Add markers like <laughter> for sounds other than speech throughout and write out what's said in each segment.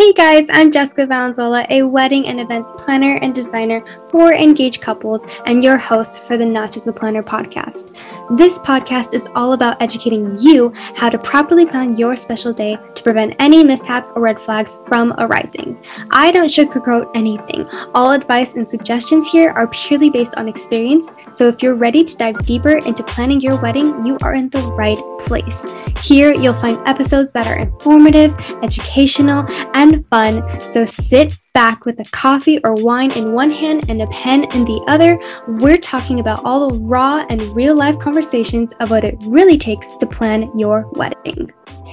Hey guys, I'm Jessica Valenzola, a wedding and events planner and designer for engaged couples, and your host for the Not Just a Planner podcast. This podcast is all about educating you how to properly plan your special day to prevent any mishaps or red flags from arising. I don't sugarcoat anything. All advice and suggestions here are purely based on experience, so if you're ready to dive deeper into planning your wedding, you are in the right place. Here, you'll find episodes that are informative, educational, and fun. So sit back with a coffee or wine in one hand and a pen in the other. We're talking about all the raw and real life conversations of what it really takes to plan your wedding.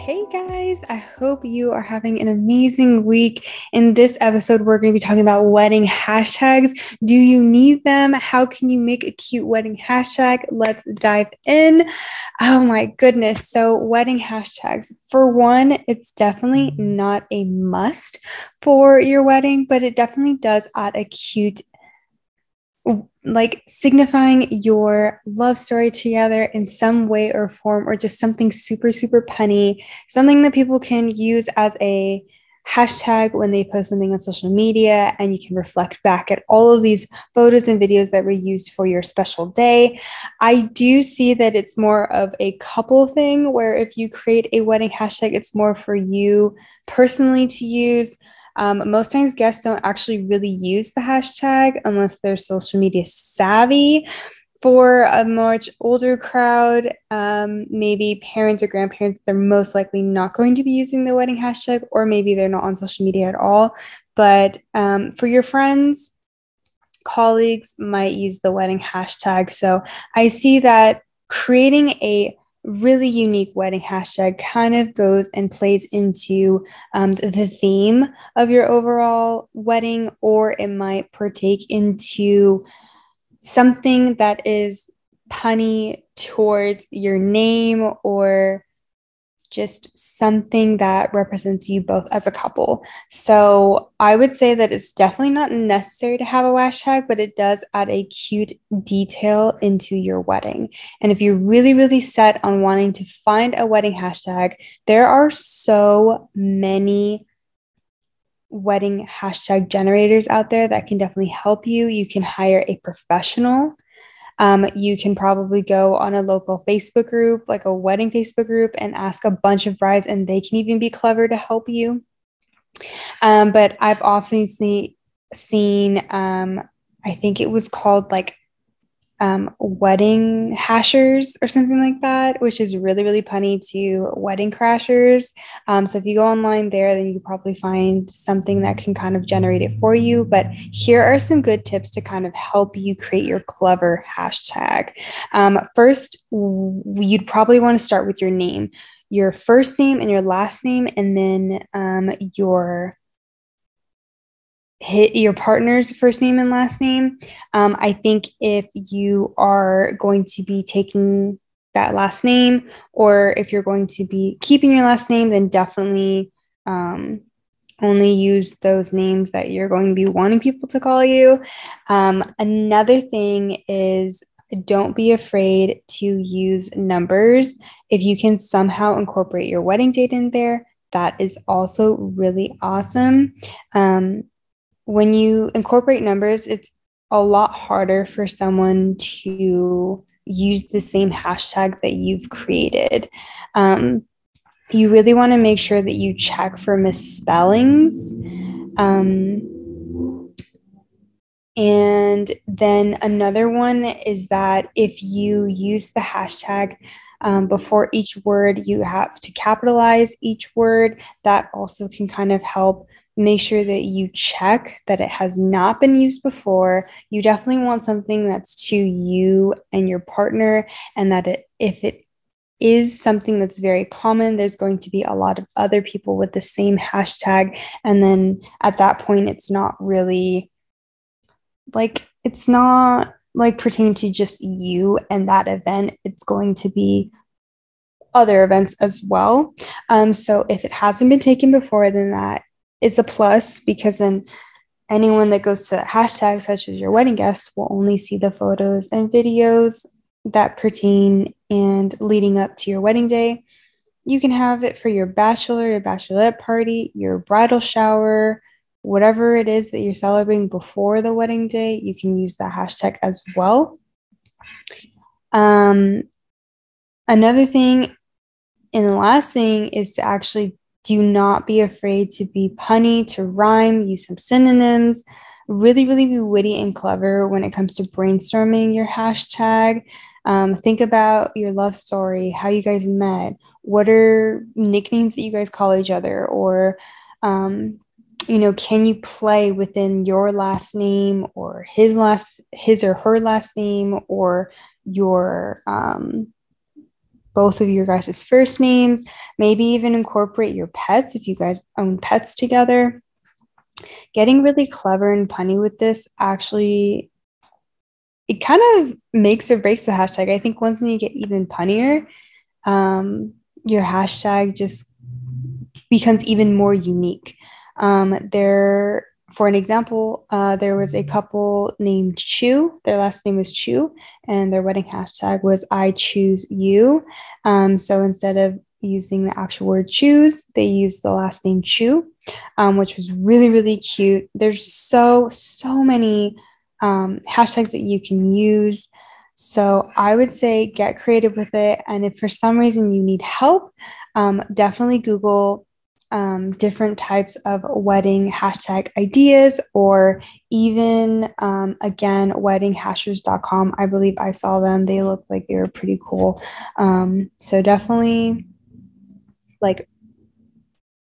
Hey guys, I hope you are having an amazing week. In this episode, we're going to be talking about wedding hashtags. Do you need them? How can you make a cute wedding hashtag? Let's dive in. Oh my goodness. So, wedding hashtags. For one, it's definitely not a must for your wedding, but it definitely does add a cute like signifying your love story together in some way or form, or just something super, super punny, something that people can use as a hashtag when they post something on social media, and you can reflect back at all of these photos and videos that were used for your special day. I do see that it's more of a couple thing where if you create a wedding hashtag, it's more for you personally to use. Um, most times, guests don't actually really use the hashtag unless they're social media savvy. For a much older crowd, um, maybe parents or grandparents, they're most likely not going to be using the wedding hashtag, or maybe they're not on social media at all. But um, for your friends, colleagues might use the wedding hashtag. So I see that creating a really unique wedding hashtag kind of goes and plays into um, the theme of your overall wedding, or it might partake into something that is punny towards your name or just something that represents you both as a couple. So I would say that it's definitely not necessary to have a hashtag, but it does add a cute detail into your wedding. And if you're really, really set on wanting to find a wedding hashtag, there are so many wedding hashtag generators out there that can definitely help you. You can hire a professional um, you can probably go on a local Facebook group, like a wedding Facebook group, and ask a bunch of brides, and they can even be clever to help you. Um, but I've often see, seen, um, I think it was called like um, wedding hashers or something like that, which is really, really punny to wedding crashers. Um, so if you go online there, then you probably find something that can kind of generate it for you. But here are some good tips to kind of help you create your clever hashtag. Um, first, you'd probably want to start with your name, your first name and your last name, and then um, your hit your partner's first name and last name. Um, I think if you are going to be taking that last name, or if you're going to be keeping your last name, then definitely um, only use those names that you're going to be wanting people to call you. Um, another thing is don't be afraid to use numbers. If you can somehow incorporate your wedding date in there, that is also really awesome. Um, when you incorporate numbers, it's a lot harder for someone to use the same hashtag that you've created. Um, you really want to make sure that you check for misspellings. Um, and then another one is that if you use the hashtag um, before each word, you have to capitalize each word. That also can kind of help make sure that you check that it has not been used before. You definitely want something that's to you and your partner, and that it, if it is something that's very common, there's going to be a lot of other people with the same hashtag. And then at that point, it's not really like, it's not like pertaining to just you and that event. It's going to be other events as well. Um, so if it hasn't been taken before, then that is a plus because then anyone that goes to that hashtag, such as your wedding guest, will only see the photos and videos that pertain and leading up to your wedding day. you can have it for your bachelor, your bachelorette party, your bridal shower, whatever it is that you're celebrating before the wedding day, you can use that hashtag as well. Um, another thing, and the last thing is to actually do not be afraid to be punny, to rhyme, use some synonyms. Really, really be witty and clever when it comes to brainstorming your hashtag. Um, think about your love story, how you guys met, what are nicknames that you guys call each other, or um, you know, can you play within your last name or his last, his or her last name, or your um, both of your guys' first names? Maybe even incorporate your pets if you guys own pets together. Getting really clever and punny with this actually it kind of makes or breaks the hashtag. I think once when you get even punnier, um, your hashtag just becomes even more unique. Um, there, for an example, uh, there was a couple named Chu. Their last name was Chu, and their wedding hashtag was "I choose you." Um, so instead of using the actual word choose, they used the last name Chu, um, which was really really cute. There's so so many um, hashtags that you can use. So I would say get creative with it. And if for some reason you need help, um, definitely Google um, different types of wedding hashtag ideas or even um, again weddinghashers.com i believe i saw them. They look like they were pretty cool. Um, so definitely like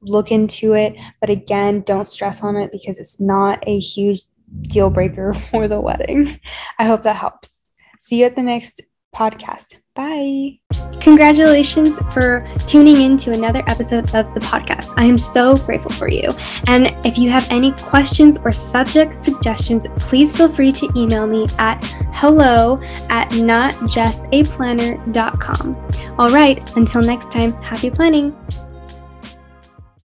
look into it. But again don't stress on it because it's not a huge deal breaker <laughs> for the wedding. I hope that helps. See you at the next podcast. Bye. Congratulations for tuning in to another episode of the podcast. I am so grateful for you. And if you have any questions or subject suggestions, please feel free to email me at hello at notjustaplanner.com. All right, until next time, happy planning.